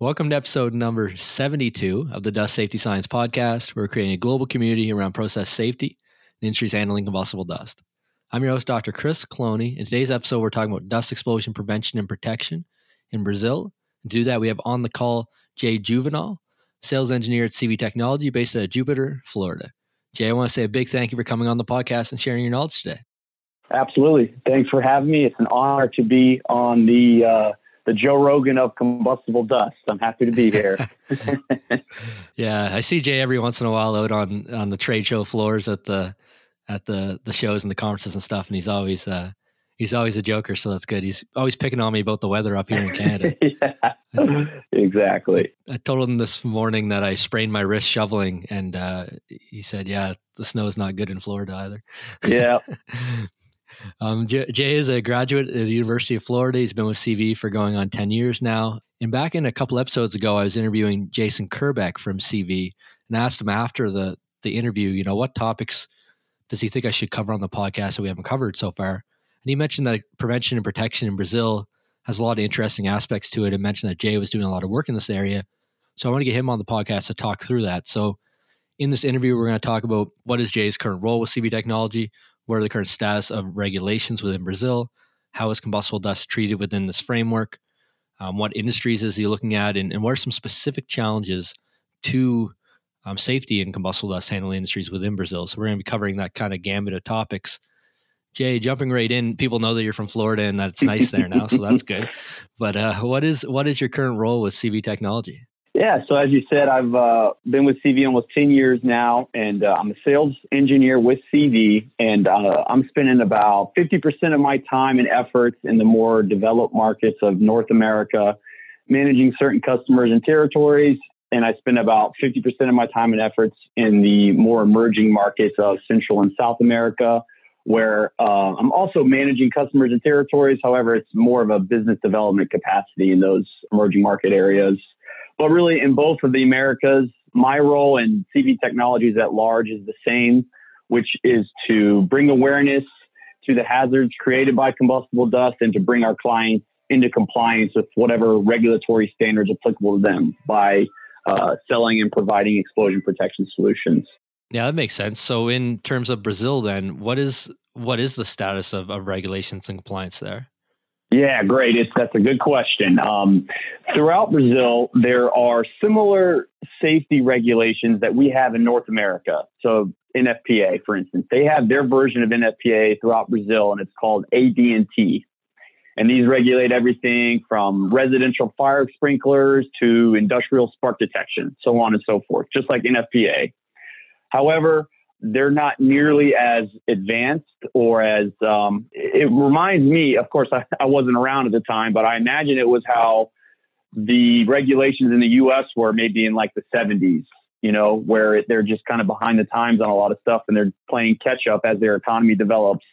Welcome to episode number 72 of the Dust Safety Science Podcast. We're creating a global community around process safety and industries handling combustible dust. I'm your host, Dr. Chris Cloney. In today's episode, we're talking about dust explosion prevention and protection in Brazil. And to do that, we have on the call Jay Juvenal, sales engineer at CV Technology based at Jupiter, Florida. Jay, I want to say a big thank you for coming on the podcast and sharing your knowledge today. Absolutely. Thanks for having me. It's an honor to be on the uh, the Joe Rogan of combustible dust. I'm happy to be here. yeah, I see Jay every once in a while out on on the trade show floors at the at the the shows and the conferences and stuff, and he's always uh, he's always a joker, so that's good. He's always picking on me about the weather up here in Canada. yeah, exactly. I, I, told him this morning that I sprained my wrist shoveling, and uh, he said, "Yeah, the snow is not good in Florida either." Yeah. Um, Jay is a graduate of the University of Florida. He's been with CV for going on 10 years now. And back in a couple episodes ago, I was interviewing Jason Krbec from CV and asked him after the, the interview, you know, what topics does he think I should cover on the podcast that we haven't covered so far? And he mentioned that prevention and protection in Brazil has a lot of interesting aspects to it and mentioned that Jay was doing a lot of work in this area. So I want to get him on the podcast to talk through that. So in this interview, we're going to talk about what is Jay's current role with CV Technology, what are the current status of regulations within Brazil? How is combustible dust treated within this framework? Um, what industries is he looking at? And, and, what are some specific challenges to um, safety in combustible dust handling industries within Brazil? So we're going to be covering that kind of gambit of topics. Jay, jumping right in, people know that you're from Florida and that it's nice there now, so that's good. But uh, what is what is your current role with CV Technology? Yeah, so as you said, I've uh, been with CV almost 10 years now, and uh, I'm a sales engineer with CV, and uh, I'm spending about 50% of my time and efforts in the more developed markets of North America, managing certain customers and territories, and I spend about 50% of my time and efforts in the more emerging markets of Central and South America, where uh, I'm also managing customers and territories. However, it's more of a business development capacity in those emerging market areas. But really, in both of the Americas, my role in CV Technologies at large is the same, which is to bring awareness to the hazards created by combustible dust and to bring our clients into compliance with whatever regulatory standards applicable to them by uh, selling and providing explosion protection solutions. Yeah, that makes sense. So, in terms of Brazil, then, what is what is the status of, of regulations and compliance there? Yeah, great. It's, that's a good question. Um, throughout Brazil, there are similar safety regulations that we have in North America. So NFPA, for instance, they have their version of NFPA throughout Brazil, and it's called ABNT. And these regulate everything from residential fire sprinklers to industrial spark detection, so on and so forth, just like NFPA. However, they're not nearly as advanced or as um, it reminds me of course I, I, wasn't around at the time but i imagine it was how the regulations in the us were maybe in like the 70s you know where they're just kind of behind the times on a lot of stuff and they're playing catch up as their economy develops.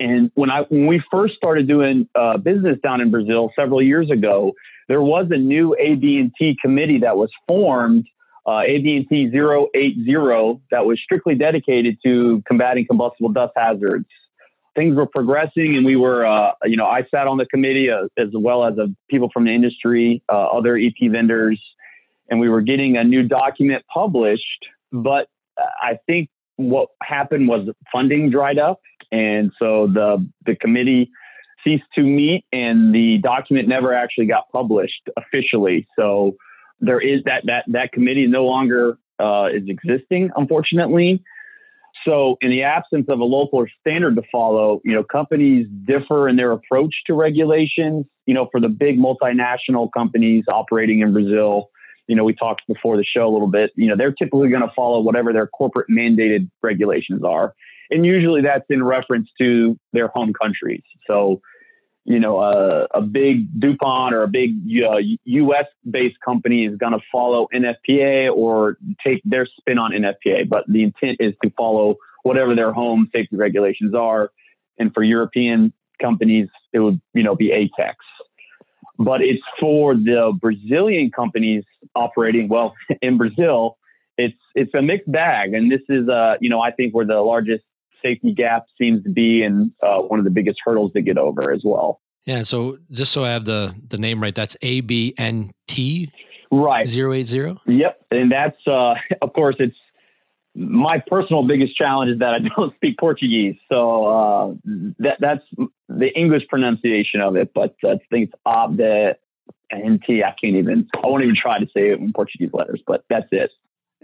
And when i when we first started doing uh, business down in brazil several years ago there was a new abnt committee that was formed uh, ABNT 080 that was strictly dedicated to combating combustible dust hazards. Things were progressing, and we were, uh, you know, I sat on the committee uh, as well as people from the industry, uh, other EP vendors, and we were getting a new document published. But I think what happened was funding dried up, and so the the committee ceased to meet, and the document never actually got published officially. So there is that that that committee no longer uh, is existing, unfortunately. So, in the absence of a local standard to follow, you know, companies differ in their approach to regulations. You know, for the big multinational companies operating in Brazil, you know, we talked before the show a little bit. You know, they're typically going to follow whatever their corporate mandated regulations are, and usually that's in reference to their home countries. So, you know, a, a big DuPont or a big uh, U.S. based company is going to follow NFPA or take their spin on NFPA, but the intent is to follow whatever their home safety regulations are. And for European companies, it would, you know, be ATEX. But it's for the Brazilian companies operating well in Brazil. It's it's a mixed bag, and this is, uh, you know, I think we're the largest safety gap seems to be and uh, one of the biggest hurdles to get over as well. Yeah. So just so I have the the name right, that's A B N T. Right. Zero eight zero. Yep, and that's uh, of course it's my personal biggest challenge is that I don't speak Portuguese, so uh, that that's the English pronunciation of it. But uh, I think it's Abde NT. I can't even. I won't even try to say it in Portuguese letters, but that's it.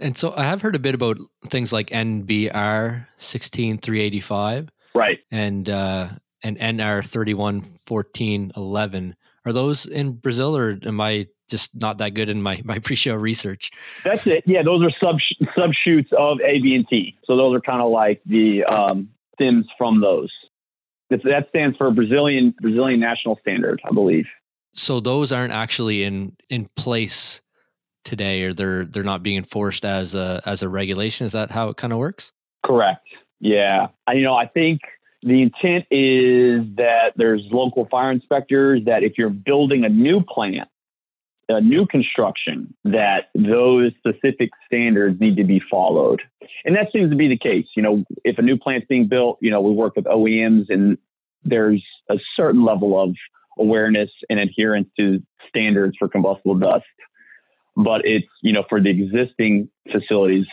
And so I have heard a bit about things like NBR sixteen three eighty five, right, and uh, and NR thirty one fourteen eleven. Are those in Brazil, or am I just not that good in my my pre-show research? That's it. Yeah, those are sub subshoots of ABNT. So those are kind of like the um, stems from those. That stands for Brazilian Brazilian National Standard, I believe. So those aren't actually in in place today, or they're they're not being enforced as a as a regulation. Is that how it kind of works? Correct. Yeah. I, you know, I think the intent is that there's local fire inspectors that if you're building a new plant, a new construction, that those specific standards need to be followed. And that seems to be the case. You know, if a new plant's being built, you know, we work with OEMs and there's a certain level of awareness and adherence to standards for combustible dust. But it's, you know, for the existing facilities,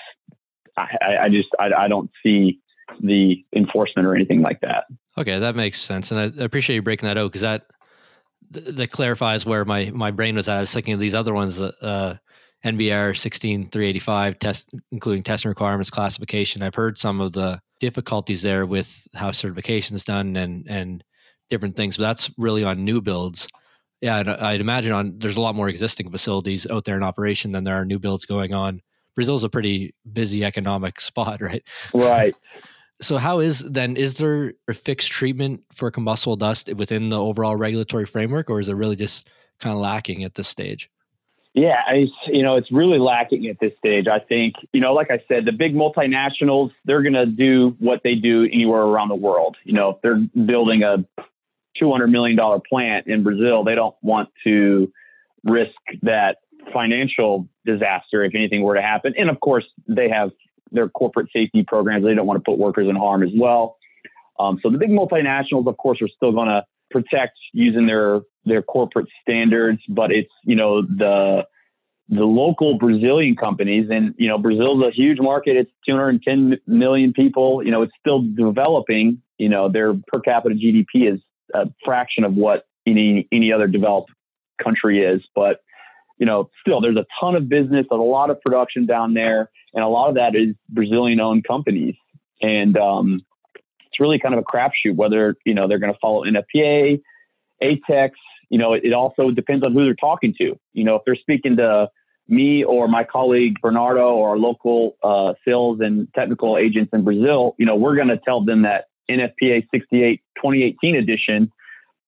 I, I just, I, I don't see the enforcement or anything like that. Okay, that makes sense, and I appreciate you breaking that out because that that clarifies where my my brain was at. I was thinking of these other ones, uh, NBR sixteen three eighty five test, including testing requirements, classification. I've heard some of the difficulties there with how certification is done and and different things, but that's really on new builds. Yeah, I'd imagine on there's a lot more existing facilities out there in operation than there are new builds going on. Brazil's a pretty busy economic spot, right? Right. So, how is then? Is there a fixed treatment for combustible dust within the overall regulatory framework, or is it really just kind of lacking at this stage? Yeah, I, you know, it's really lacking at this stage. I think, you know, like I said, the big multinationals, they're going to do what they do anywhere around the world. You know, if they're building a $200 million plant in Brazil, they don't want to risk that financial disaster if anything were to happen. And of course, they have their corporate safety programs. They don't want to put workers in harm as well. Um, so the big multinationals, of course, are still going to protect using their their corporate standards, but it's you know the the local Brazilian companies, and you know Brazil's a huge market. It's 210 million people. You know it's still developing. You know their per capita GDP is a fraction of what any any other developed country is, but you know still there's a ton of business, a lot of production down there and a lot of that is Brazilian owned companies. And um, it's really kind of a crapshoot whether you know they're going to follow NFPA, ATEX. You know, it, it, also depends on who they're talking to. You know, if they're speaking to me or my colleague Bernardo or our local uh, sales and technical agents in Brazil, you know, we're going to tell them that NFPA 68 2018 edition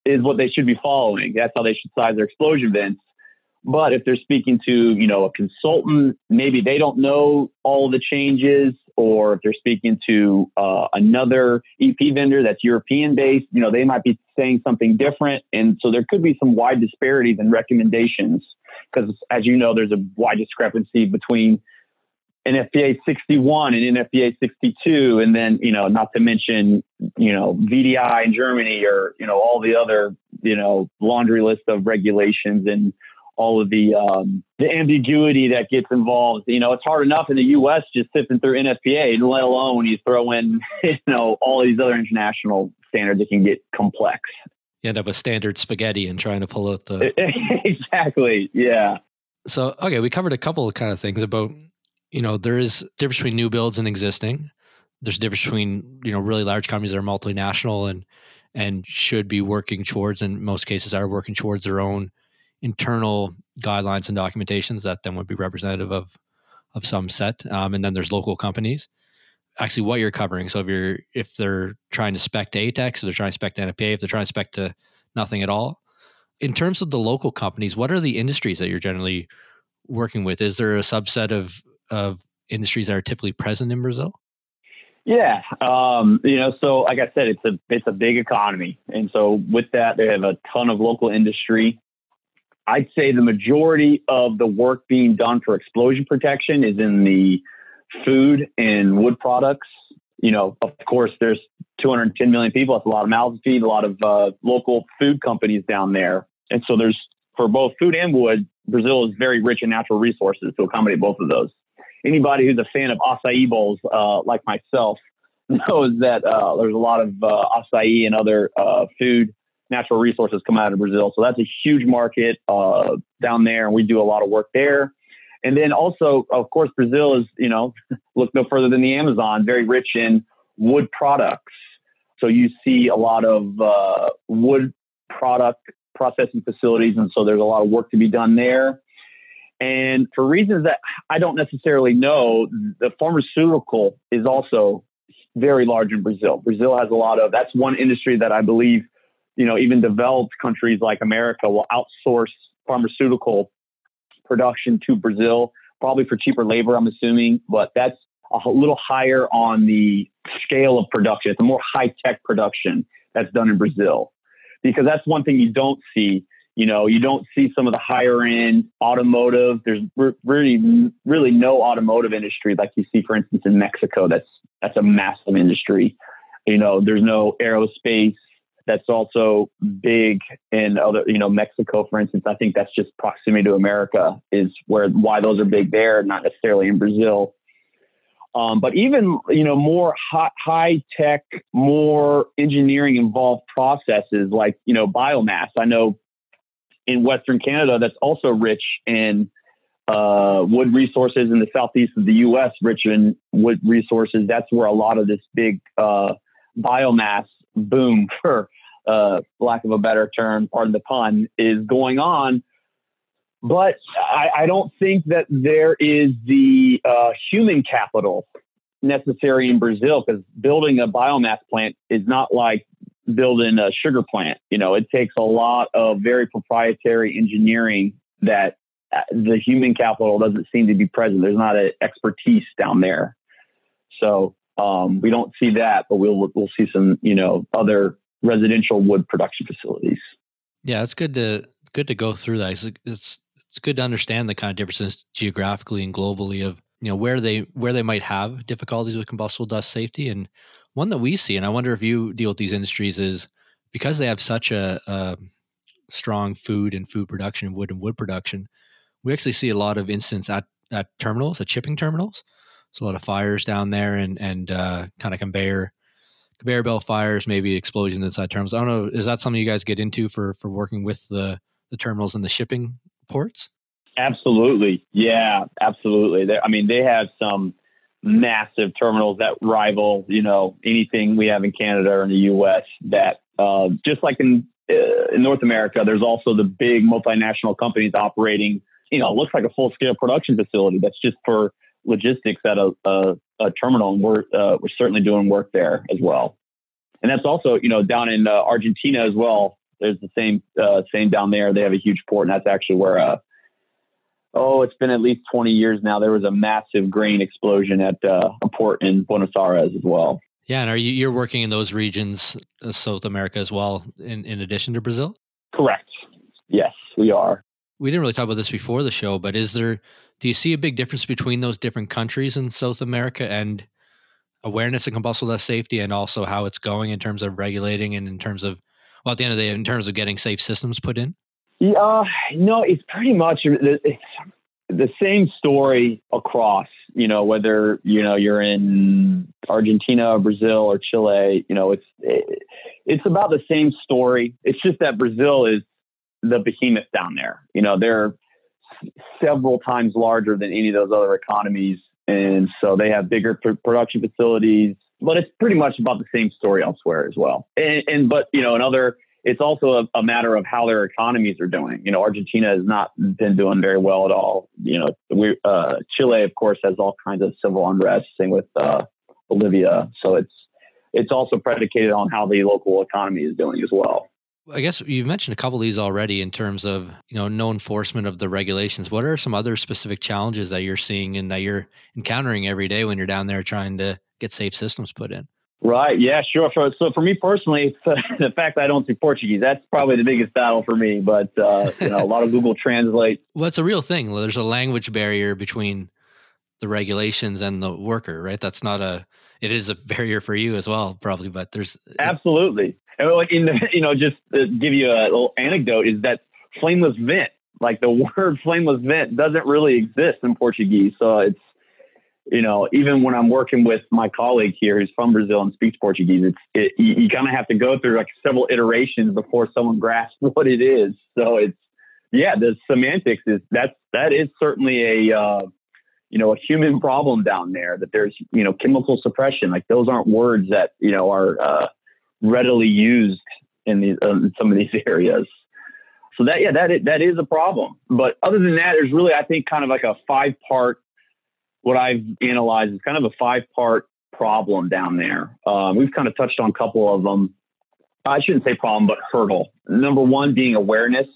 is what they should be following. That's how they should size their explosion vents. But if they're speaking to, you know, a consultant, maybe they don't know all the changes, or if they're speaking to uh, another EP vendor that's European based, you know, they might be saying something different. And so there could be some wide disparities in recommendations because, as you know, there's a wide discrepancy between NFPA 61 and NFPA 62, and then you know, not to mention you know VDI in Germany or you know all the other you know laundry list of regulations and all of the um, the ambiguity that gets involved. You know, it's hard enough in the U.S. just sifting through NFPA, and let alone when you throw in you know all these other international standards. It can get complex. You end up with standard spaghetti and trying to pull out the exactly, yeah. So okay, we covered a couple of kind of things about you know there is difference between new builds and existing. There's a difference between you know really large companies that are multinational and and should be working towards, in most cases, are working towards their own internal guidelines and documentations that then would be representative of of some set. Um, and then there's local companies. Actually what you're covering so if you're if they're trying to spec to atex if they're trying to spec to nfpa if they're trying to spec to nothing at all. In terms of the local companies what are the industries that you're generally working with? Is there a subset of of industries that are typically present in brazil yeah, um, you know, so like I said, it's a it's a big economy, and so with that, they have a ton of local industry. I'd say the majority of the work being done for explosion protection is in the food and wood products. You know, of course, there's 210 million people. That's a lot of mouths to feed, a lot of uh, local food companies down there. And so there's for both food and wood, Brazil is very rich in natural resources to accommodate both of those. Anybody who's a fan of acai bowls, uh, like myself, knows that uh, there's a lot of uh, acai and other uh, food natural resources come out of Brazil. So that's a huge market uh, down there, and we do a lot of work there. And then also, of course, Brazil is, you know, look no further than the Amazon, very rich in wood products. So you see a lot of uh, wood product processing facilities, and so there's a lot of work to be done there. And for reasons that I don't necessarily know, the pharmaceutical is also very large in Brazil. Brazil has a lot of that's one industry that I believe, you know, even developed countries like America will outsource pharmaceutical production to Brazil, probably for cheaper labor, I'm assuming, but that's a little higher on the scale of production. It's a more high tech production that's done in Brazil because that's one thing you don't see. You know, you don't see some of the higher end automotive. There's really, really no automotive industry like you see, for instance, in Mexico. That's that's a massive industry. You know, there's no aerospace. That's also big in other, you know, Mexico, for instance. I think that's just proximity to America is where why those are big there, not necessarily in Brazil. Um, but even you know more high, high tech, more engineering involved processes like you know biomass. I know in Western Canada that's also rich in uh, wood resources in the southeast of the U.S. Rich in wood resources. That's where a lot of this big uh, biomass boom, for uh, lack of a better term, pardon the pun, is going on but I, I don't think that there is the uh, human capital necessary in Brazil because building a biomass plant is not like building a sugar plant. You know, it takes a lot of very proprietary engineering that uh, the human capital doesn't seem to be present. There's not an expertise down there. So um, we don't see that, but we'll we'll see some you know other residential wood production facilities. Yeah, it's good to good to go through that. It's, it's it's good to understand the kind of differences geographically and globally of you know where they where they might have difficulties with combustible dust safety and one that we see and i wonder if you deal with these industries is because they have such a, a strong food and food production and wood and wood production we actually see a lot of incidents at, at terminals at shipping terminals so a lot of fires down there and and uh, kind of conveyor conveyor belt fires maybe explosions inside terminals i don't know is that something you guys get into for for working with the the terminals and the shipping ports? Absolutely. Yeah, absolutely. They, I mean, they have some massive terminals that rival, you know, anything we have in Canada or in the U.S. That uh, just like in uh, in North America, there's also the big multinational companies operating. You know, it looks like a full scale production facility that's just for logistics at a, a, a terminal, and we're uh, we're certainly doing work there as well. And that's also, you know, down in uh, Argentina as well there's the same uh, same down there. They have a huge port, and that's actually where uh, oh, it's been at least 20 years now. There was a massive grain explosion at uh, a port in Buenos Aires as well. Yeah, and are you you're working in those regions, uh, South America as well, in in addition to Brazil? Correct. Yes, we are. We didn't really talk about this before the show, but is there? Do you see a big difference between those different countries in South America and awareness of combustible dust safety, and also how it's going in terms of regulating and in terms of well, at the end of the day, in terms of getting safe systems put in? Yeah, no, it's pretty much it's the same story across. You know, whether you know you're in Argentina, or Brazil, or Chile. You know, it's it's about the same story. It's just that Brazil is the behemoth down there. You know, they're several times larger than any of those other economies, and so they have bigger production facilities but it's pretty much about the same story elsewhere as well. And, and but you know, another, it's also a, a, matter of how their economies are doing. You know, Argentina has not been doing very well at all. You know, we uh, Chile, of course, has all kinds of civil unrest. Same with uh, Bolivia. So it's it's also predicated on how the local economy is doing as well. I guess you've mentioned a couple of these already in terms of you know no enforcement of the regulations. What are some other specific challenges that you're seeing and that you're encountering every day when you're down there trying to get safe systems put in? Right. Yeah. Sure. So, so for me personally, uh, the fact that I don't speak Portuguese that's probably the biggest battle for me. But uh, you know, a lot of Google Translate. well, it's a real thing. There's a language barrier between the regulations and the worker, right? That's not a. It is a barrier for you as well, probably. But there's absolutely. And like in the, you know, just to give you a little anecdote is that flameless vent. Like the word flameless vent doesn't really exist in Portuguese. So it's, you know, even when I'm working with my colleague here who's from Brazil and speaks Portuguese, it's, it, you, you kind of have to go through like several iterations before someone grasps what it is. So it's, yeah, the semantics is that's, that is certainly a, uh, you know, a human problem down there that there's, you know, chemical suppression. Like those aren't words that, you know, are uh, readily used in, these, uh, in some of these areas. So that, yeah, that is, that is a problem. But other than that, there's really, I think, kind of like a five part, what I've analyzed is kind of a five part problem down there. Um, we've kind of touched on a couple of them. I shouldn't say problem, but hurdle. Number one being awareness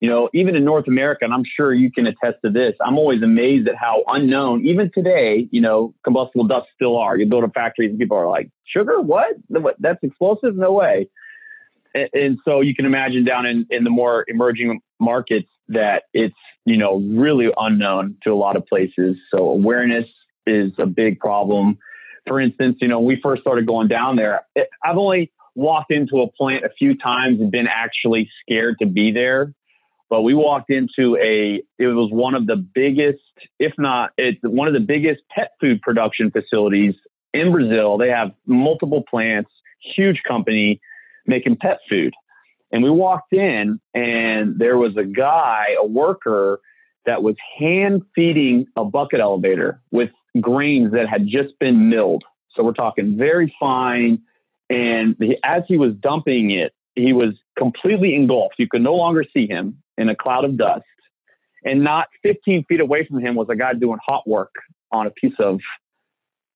you know, even in North America, and I'm sure you can attest to this, I'm always amazed at how unknown, even today, you know, combustible dusts still are. You build a factory and people are like, sugar, what? That's explosive? No way. And, and so you can imagine down in, in the more emerging markets that it's, you know, really unknown to a lot of places. So awareness is a big problem. For instance, you know, we first started going down there, it, I've only walked into a plant a few times and been actually scared to be there but we walked into a it was one of the biggest if not it's one of the biggest pet food production facilities in brazil they have multiple plants huge company making pet food and we walked in and there was a guy a worker that was hand feeding a bucket elevator with grains that had just been milled so we're talking very fine and as he was dumping it he was completely engulfed. You could no longer see him in a cloud of dust. And not 15 feet away from him was a guy doing hot work on a piece of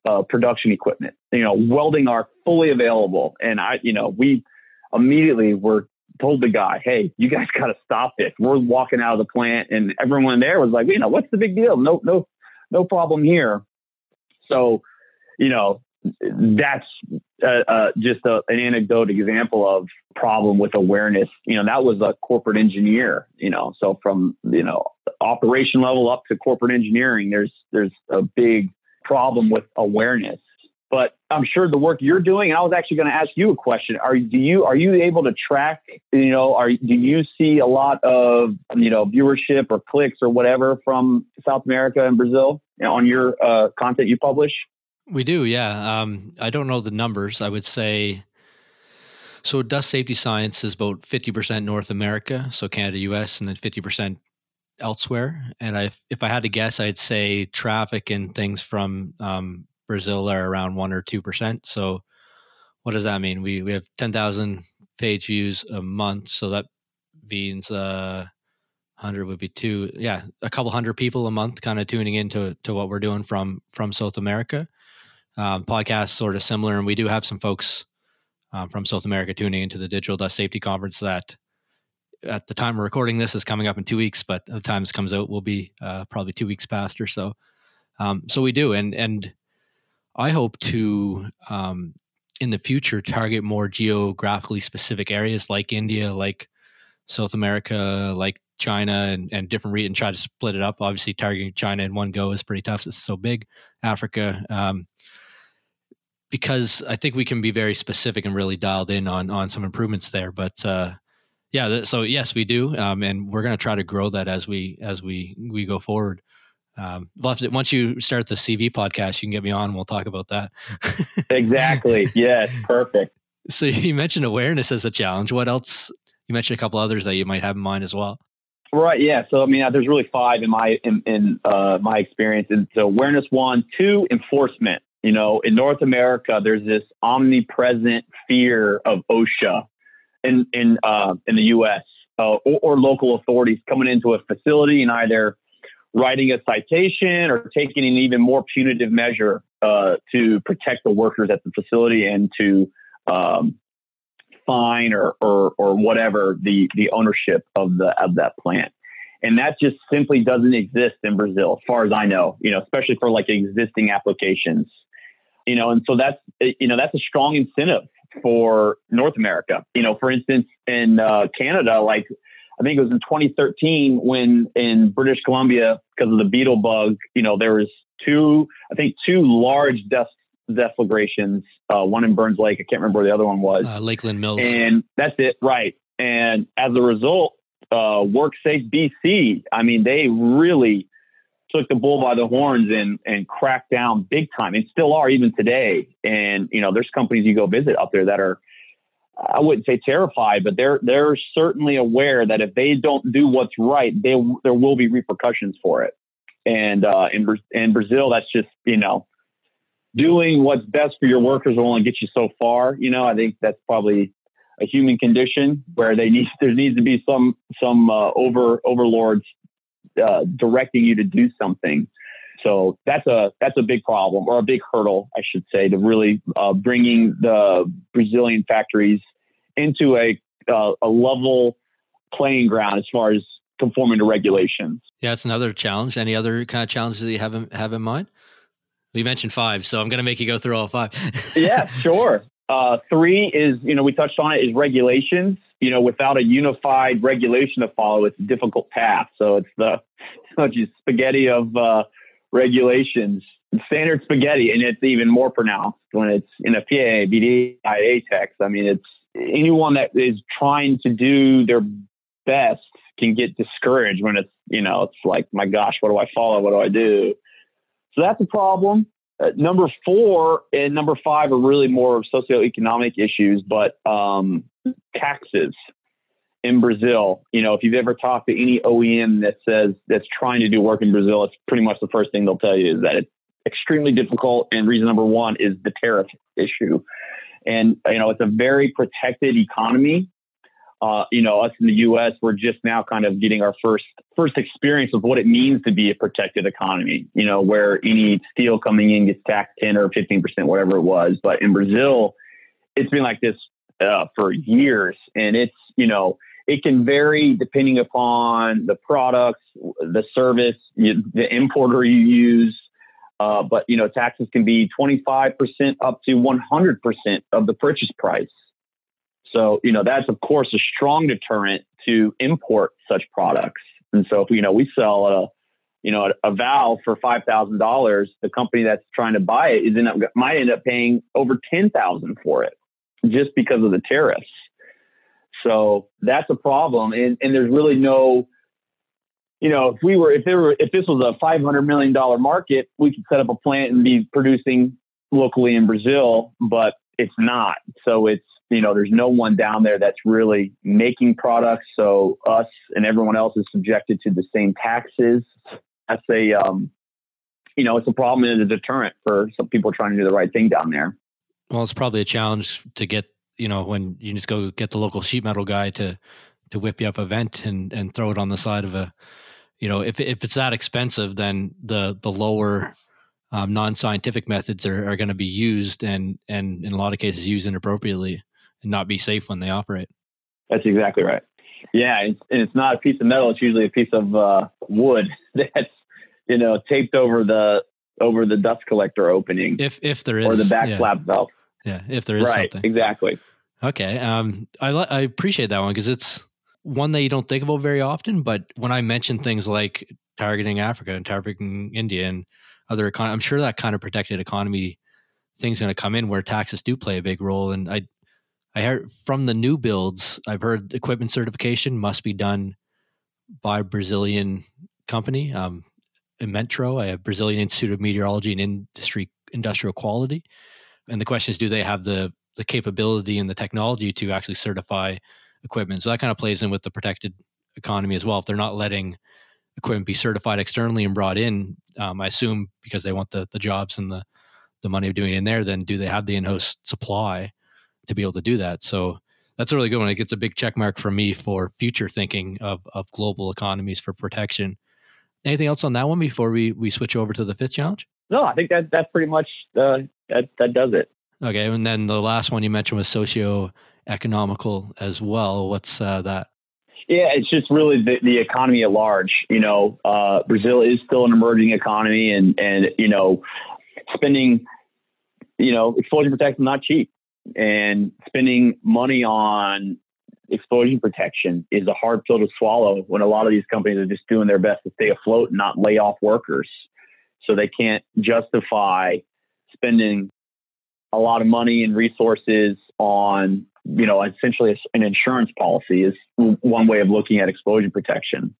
uh, production equipment. You know, welding are fully available. And I, you know, we immediately were told the guy, hey, you guys got to stop this. We're walking out of the plant. And everyone there was like, you know, what's the big deal? No, no, no problem here. So, you know, that's uh, uh, just a, an anecdote example of problem with awareness. You know, that was a corporate engineer. You know, so from you know operation level up to corporate engineering, there's there's a big problem with awareness. But I'm sure the work you're doing, and I was actually going to ask you a question: Are do you are you able to track? You know, are do you see a lot of you know viewership or clicks or whatever from South America and Brazil you know, on your uh, content you publish? We do, yeah. Um, I don't know the numbers. I would say so. Dust safety science is about fifty percent North America, so Canada, U.S., and then fifty percent elsewhere. And I, if I had to guess, I'd say traffic and things from um, Brazil are around one or two percent. So, what does that mean? We we have ten thousand page views a month, so that means uh, hundred would be two. Yeah, a couple hundred people a month, kind of tuning into to what we're doing from from South America um, podcast sort of similar, and we do have some folks um, from South America tuning into the Digital Dust Safety Conference that at the time we're recording this is coming up in two weeks, but the time this comes out will be uh, probably two weeks past or so. Um, so we do, and and I hope to um, in the future target more geographically specific areas like India, like South America, like China, and, and different regions. Try to split it up. Obviously, targeting China in one go is pretty tough. It's so big. Africa, um, because I think we can be very specific and really dialed in on on some improvements there. But uh, yeah, so yes, we do, um, and we're going to try to grow that as we as we we go forward. Um, once you start the CV podcast, you can get me on. and We'll talk about that. exactly. Yes. Perfect. So you mentioned awareness as a challenge. What else? You mentioned a couple others that you might have in mind as well. Right. Yeah. So I mean, there's really five in my in, in uh, my experience. And so awareness one, two, enforcement. You know, in North America, there's this omnipresent fear of OSHA in in uh, in the U.S. Uh, or, or, local authorities coming into a facility and either writing a citation or taking an even more punitive measure uh, to protect the workers at the facility and to um, fine or, or or whatever the the ownership of the of that plant. And that just simply doesn't exist in Brazil, as far as I know, you know, especially for like existing applications you know, and so that's, you know, that's a strong incentive for North America. You know, for instance, in uh, Canada, like I think it was in 2013 when in British Columbia, because of the beetle bug, you know, there was two, I think two large dust deflagrations, uh, one in Burns Lake. I can't remember where the other one was. Uh, Lakeland Mills. And that's it. Right. And as a result, uh, WorkSafe BC. I mean, they really took the bull by the horns and and cracked down big time, and still are even today. And you know, there's companies you go visit up there that are, I wouldn't say terrified, but they're they're certainly aware that if they don't do what's right, they there will be repercussions for it. And uh, in in Brazil, that's just you know, doing what's best for your workers will only get you so far. You know, I think that's probably a human condition where they need there needs to be some some uh, over overlords uh, directing you to do something. So that's a that's a big problem or a big hurdle, I should say, to really uh, bringing the Brazilian factories into a uh, a level playing ground as far as conforming to regulations. Yeah, it's another challenge. Any other kind of challenges that you have in, have in mind? You mentioned five, so I'm going to make you go through all five. yeah, sure. Uh, three is, you know, we touched on it, is regulations. You know, without a unified regulation to follow, it's a difficult path. So it's the it's just spaghetti of uh, regulations, standard spaghetti, and it's even more pronounced when it's NFPA, BD, ATEX. I mean, it's anyone that is trying to do their best can get discouraged when it's, you know, it's like, my gosh, what do I follow? What do I do? So that's a problem. Uh, number four and number five are really more socioeconomic issues, but um, taxes in Brazil. You know, if you've ever talked to any OEM that says that's trying to do work in Brazil, it's pretty much the first thing they'll tell you is that it's extremely difficult. And reason number one is the tariff issue. And, you know, it's a very protected economy uh, you know, us in the U.S., we're just now kind of getting our first first experience of what it means to be a protected economy. You know, where any steel coming in gets taxed ten or fifteen percent, whatever it was. But in Brazil, it's been like this uh, for years, and it's you know it can vary depending upon the products, the service, you, the importer you use. Uh, but you know, taxes can be 25% up to 100% of the purchase price. So, you know, that's of course a strong deterrent to import such products. And so if, you know, we sell a, you know, a, a valve for $5,000, the company that's trying to buy it is in, might end up paying over 10,000 for it just because of the tariffs. So that's a problem. And, and there's really no, you know, if we were, if there were, if this was a $500 million market, we could set up a plant and be producing locally in Brazil, but it's not. So it's, you know, there's no one down there that's really making products. So us and everyone else is subjected to the same taxes. That's a, um, you know, it's a problem and a deterrent for some people trying to do the right thing down there. Well, it's probably a challenge to get, you know, when you just go get the local sheet metal guy to, to whip you up a vent and, and throw it on the side of a, you know, if, if it's that expensive, then the, the lower um, non-scientific methods are, are going to be used and, and in a lot of cases used inappropriately and not be safe when they operate. That's exactly right. Yeah, it's, and it's not a piece of metal; it's usually a piece of uh, wood that's you know taped over the over the dust collector opening. If if there is, or the back yeah. flap valve. Yeah, if there is right, something. exactly. Okay, um, I I appreciate that one because it's one that you don't think about very often. But when I mention things like targeting Africa and targeting India and other econ- I'm sure that kind of protected economy thing's going to come in where taxes do play a big role. And I I heard from the new builds, I've heard equipment certification must be done by a Brazilian company. Um, Inmetro, a Brazilian Institute of Meteorology and Industry Industrial Quality. And the question is, do they have the the capability and the technology to actually certify equipment? So that kind of plays in with the protected economy as well. If they're not letting equipment be certified externally and brought in, um, I assume because they want the the jobs and the the money of doing it in there, then do they have the in-house supply to be able to do that. So that's a really good one. It gets a big check mark for me for future thinking of, of global economies for protection. Anything else on that one before we, we switch over to the fifth challenge? No, I think that that's pretty much uh, that that does it. Okay, and then the last one you mentioned was socio-economical as well. What's uh, that? Yeah, it's just really the, the economy at large. You know, uh, Brazil is still an emerging economy, and and you know, spending, you know, explosion protection not cheap and spending money on explosion protection is a hard pill to swallow when a lot of these companies are just doing their best to stay afloat and not lay off workers. So they can't justify spending a lot of money and resources on you know, essentially an insurance policy is one way of looking at explosion protection.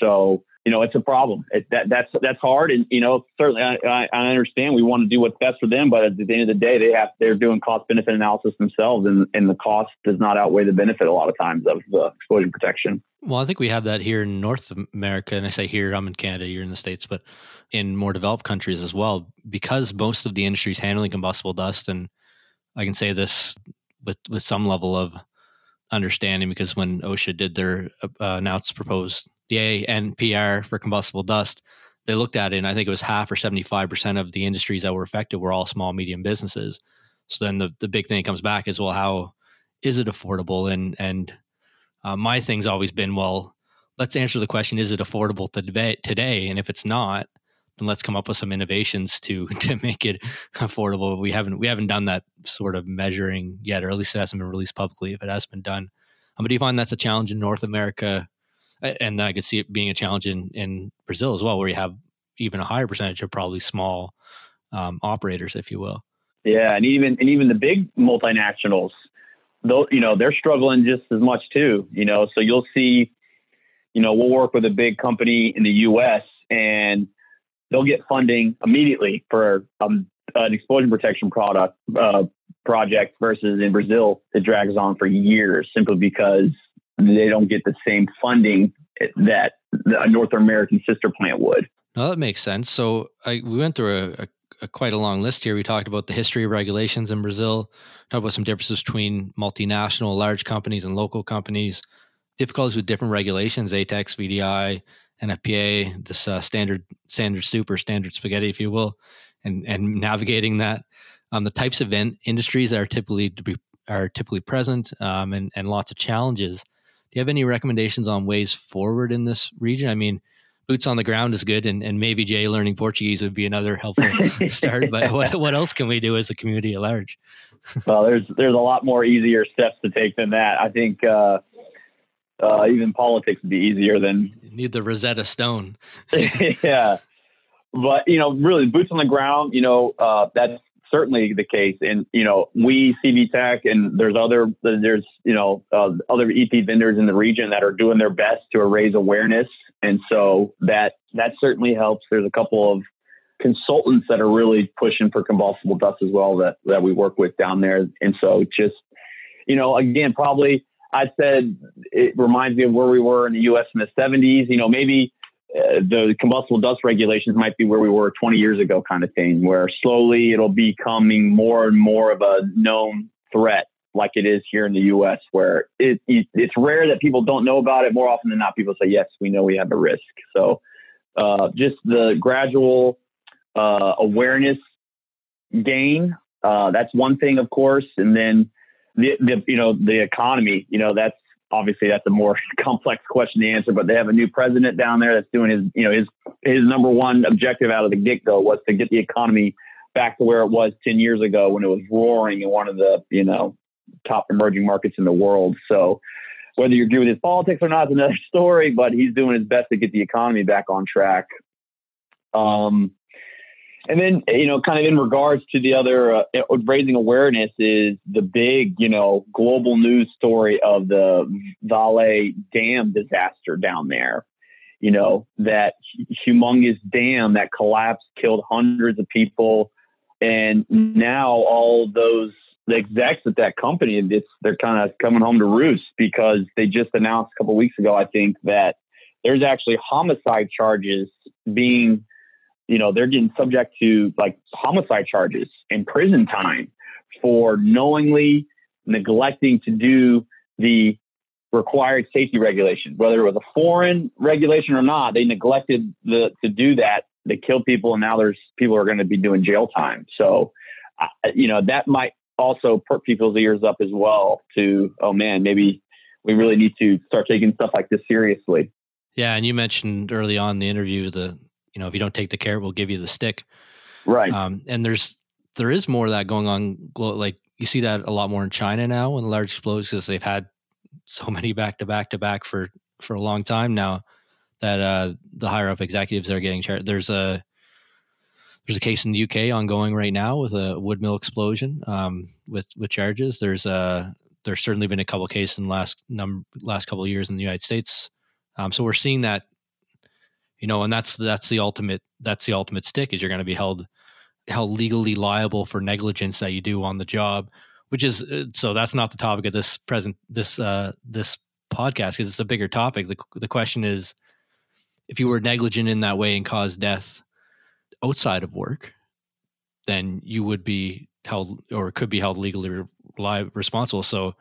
So, you know, it's a problem. It, that, that's that's hard, and you know, certainly I, I understand we want to do what's best for them, but at the end of the day, they have they're doing cost benefit analysis themselves, and and the cost does not outweigh the benefit a lot of times of the explosion protection. Well, I think we have that here in North America, and I say here, I'm in Canada, you're in the states, but in more developed countries as well, because most of the industry is handling combustible dust, and I can say this with with some level of understanding because when OSHA did their uh, announced proposed the ANPR for combustible dust, they looked at it and I think it was half or 75% of the industries that were affected were all small, medium businesses. So then the, the big thing that comes back is, well, how is it affordable? And, and uh, my thing's always been, well, let's answer the question, is it affordable today? And if it's not, then let's come up with some innovations to, to make it affordable. We haven't, we haven't done that sort of measuring yet, or at least it hasn't been released publicly if it has been done. Um, but do you find that's a challenge in North America and then I could see it being a challenge in in Brazil as well, where you have even a higher percentage of probably small um, operators, if you will. Yeah, and even and even the big multinationals, though you know they're struggling just as much too. You know, so you'll see, you know, we'll work with a big company in the U.S. and they'll get funding immediately for um, an explosion protection product uh, project versus in Brazil it drags on for years simply because they don't get the same funding that a North American sister plant would. No, that makes sense. So I, we went through a, a, a, quite a long list here. We talked about the history of regulations in Brazil, talked about some differences between multinational, large companies and local companies, difficulties with different regulations, ATEX, VDI, NFPA, this uh, standard, standard or standard spaghetti, if you will, and, and navigating that. Um, the types of in- industries that are typically to be, are typically present um, and, and lots of challenges you have any recommendations on ways forward in this region? I mean, boots on the ground is good, and, and maybe Jay learning Portuguese would be another helpful start. But what, what else can we do as a community at large? well, there's there's a lot more easier steps to take than that. I think uh, uh, even politics would be easier than you need the Rosetta Stone. yeah, but you know, really boots on the ground. You know, uh, that's certainly the case. And you know, we CV Tech and there's other there's you know uh, other EP vendors in the region that are doing their best to raise awareness, and so that that certainly helps. There's a couple of consultants that are really pushing for combustible dust as well that that we work with down there, and so just you know, again, probably I said it reminds me of where we were in the U.S. in the 70s. You know, maybe uh, the combustible dust regulations might be where we were 20 years ago, kind of thing, where slowly it'll be becoming more and more of a known threat, like it is here in the U.S., where it, it, it's rare that people don't know about it. More often than not, people say, "Yes, we know we have a risk." So, uh, just the gradual uh, awareness gain. Uh, that's one thing, of course, and then the, the you know the economy. You know that's obviously that's a more complex question to answer, but they have a new president down there that's doing his, you know, his his number one objective out of the get go was to get the economy back to where it was 10 years ago when it was roaring in one of the, you know, top emerging markets in the world. So whether you agree with his politics or not is another story, but he's doing his best to get the economy back on track. Um, and then, you know, kind of in regards to the other uh, raising awareness is the big, you know, global news story of the Vale dam disaster down there. You know, that humongous dam that collapsed, killed hundreds of people. And now all those execs at that company, it's, they're kind of coming home to roost because they just announced a couple weeks ago, I think, that there's actually homicide charges being you know, they're getting subject to like homicide charges and prison time for knowingly neglecting to do the required safety regulation, whether it was a foreign regulation or not, they neglected the, to do that. They killed people, and now there's people are going to be doing jail time. So, you know, that might also perk people's ears up as well. To oh man, maybe we really need to start taking stuff like this seriously. Yeah, and you mentioned early on the interview the you know, if you don't take the carrot, we'll give you the stick. Right. Um, and there's there is more of that going on. Like you see that a lot more in China now in large explosions because they've had so many back to back to back for for a long time now that uh, the higher up executives are getting charged. There's a there's a case in the UK ongoing right now with a wood mill explosion um, with with charges. There's a there's certainly been a couple cases in the last number last couple of years in the United States. Um, so we're seeing that, you know, and that's that's the ultimate that's the ultimate stick is you're going to be held held legally liable for negligence that you do on the job, which is uh, so that's not the topic of this present this uh, this podcast because it's a bigger topic. The the question is, if you were negligent in that way and caused death outside of work, then you would be held or could be held legally li- responsible. So,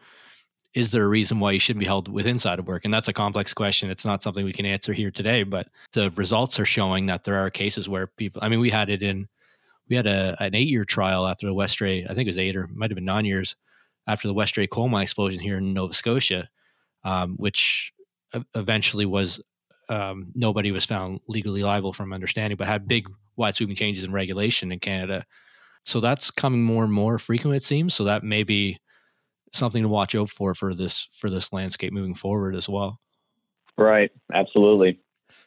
is there a reason why you shouldn't be held with inside of work? And that's a complex question. It's not something we can answer here today, but the results are showing that there are cases where people. I mean, we had it in we had a an eight year trial after the Westray. I think it was eight or might have been nine years after the Westray coal mine explosion here in Nova Scotia, um, which eventually was um, nobody was found legally liable from understanding, but had big wide sweeping changes in regulation in Canada. So that's coming more and more frequent, it seems. So that may be something to watch out for for this for this landscape moving forward as well. Right. Absolutely.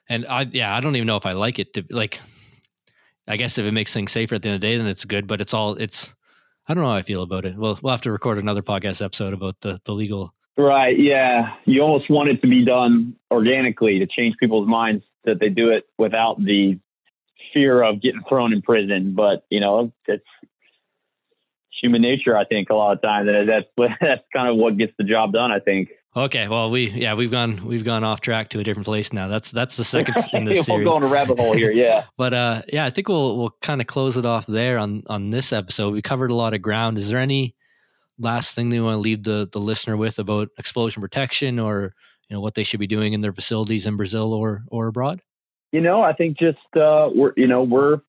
And I yeah, I don't even know if I like it to like I guess if it makes things safer at the end of the day, then it's good. But it's all it's I don't know how I feel about it. Well, we'll have to record another podcast episode about the the legal. Right. Yeah. You almost want it to be done organically to change people's minds that they do it without the fear of getting thrown in prison. But you know, it's human nature. I think a lot of times, and that's that's kind of what gets the job done. I think. Okay, well, we yeah we've gone we've gone off track to a different place now. That's that's the second in this series. We'll go on a rabbit hole here, yeah. but uh, yeah, I think we'll we'll kind of close it off there on on this episode. We covered a lot of ground. Is there any last thing that you want to leave the the listener with about explosion protection, or you know what they should be doing in their facilities in Brazil or or abroad? You know, I think just uh, we're you know we're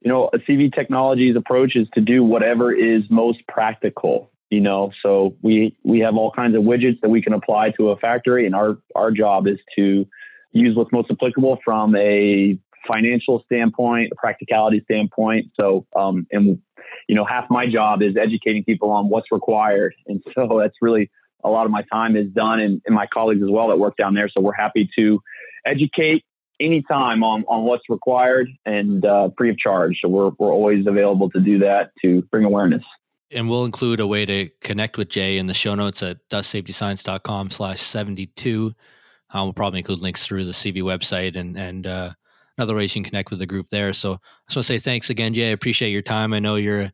you know a CV Technologies approach is to do whatever is most practical you know? So we we have all kinds of widgets that we can apply to a factory and our our job is to use what's most applicable from a financial standpoint a practicality standpoint. So um and you know half my job is educating people on what's required. And so that's really a lot of my time is done and, and my colleagues as well that work down there. So we're happy to educate anytime on, on what's required and uh, free of charge so we're, we're always available to do that to bring awareness and we'll include a way to connect with Jay in the show notes at dustsafetyscience.com slash 72. Um, we'll probably include links through the CV website and, and uh, other ways you can connect with the group there. So I just want to say thanks again, Jay. I appreciate your time. I know you're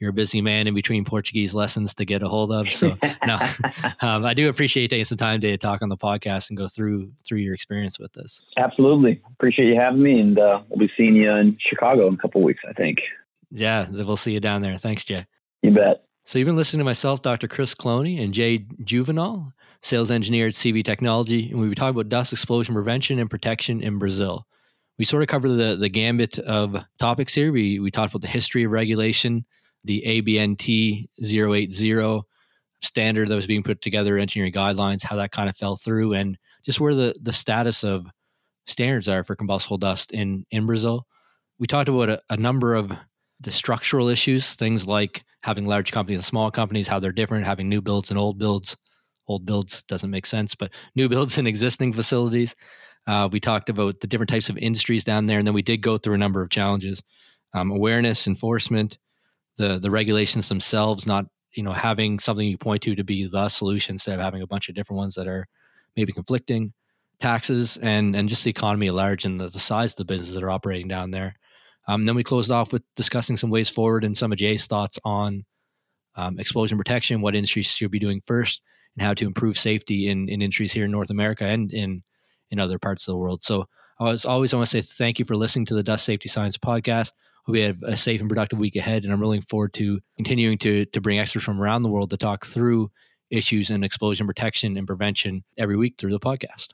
you're a busy man in between Portuguese lessons to get a hold of. So no, um, I do appreciate taking some time to talk on the podcast and go through through your experience with this. Absolutely, appreciate you having me, and uh, we'll be seeing you in Chicago in a couple weeks, I think. Yeah, we'll see you down there. Thanks, Jay. You bet. So you've been listening to myself, Dr. Chris Cloney, and Jay Juvenal, sales engineer at CV Technology, and we were talking about dust explosion prevention and protection in Brazil. We sort of covered the, the gambit of topics here. We, we talked about the history of regulation, the ABNT 080 standard that was being put together, engineering guidelines, how that kind of fell through, and just where the, the status of standards are for combustible dust in, in Brazil. We talked about a, a number of the structural issues, things like having large companies and small companies, how they're different, having new builds and old builds. Old builds doesn't make sense, but new builds in existing facilities. Uh, we talked about the different types of industries down there, and then we did go through a number of challenges: um, awareness, enforcement, the the regulations themselves. Not you know having something you point to to be the solution instead of having a bunch of different ones that are maybe conflicting. Taxes and and just the economy at large and the, the size of the businesses that are operating down there. Um, then we closed off with discussing some ways forward and some of Jay's thoughts on um, explosion protection, what industries should be doing first, and how to improve safety in, in industries here in North America and in in other parts of the world. So I was always I want to say thank you for listening to the Dust Safety Science podcast. You have a safe and productive week ahead, and I'm looking forward to continuing to to bring experts from around the world to talk through issues in explosion protection and prevention every week through the podcast.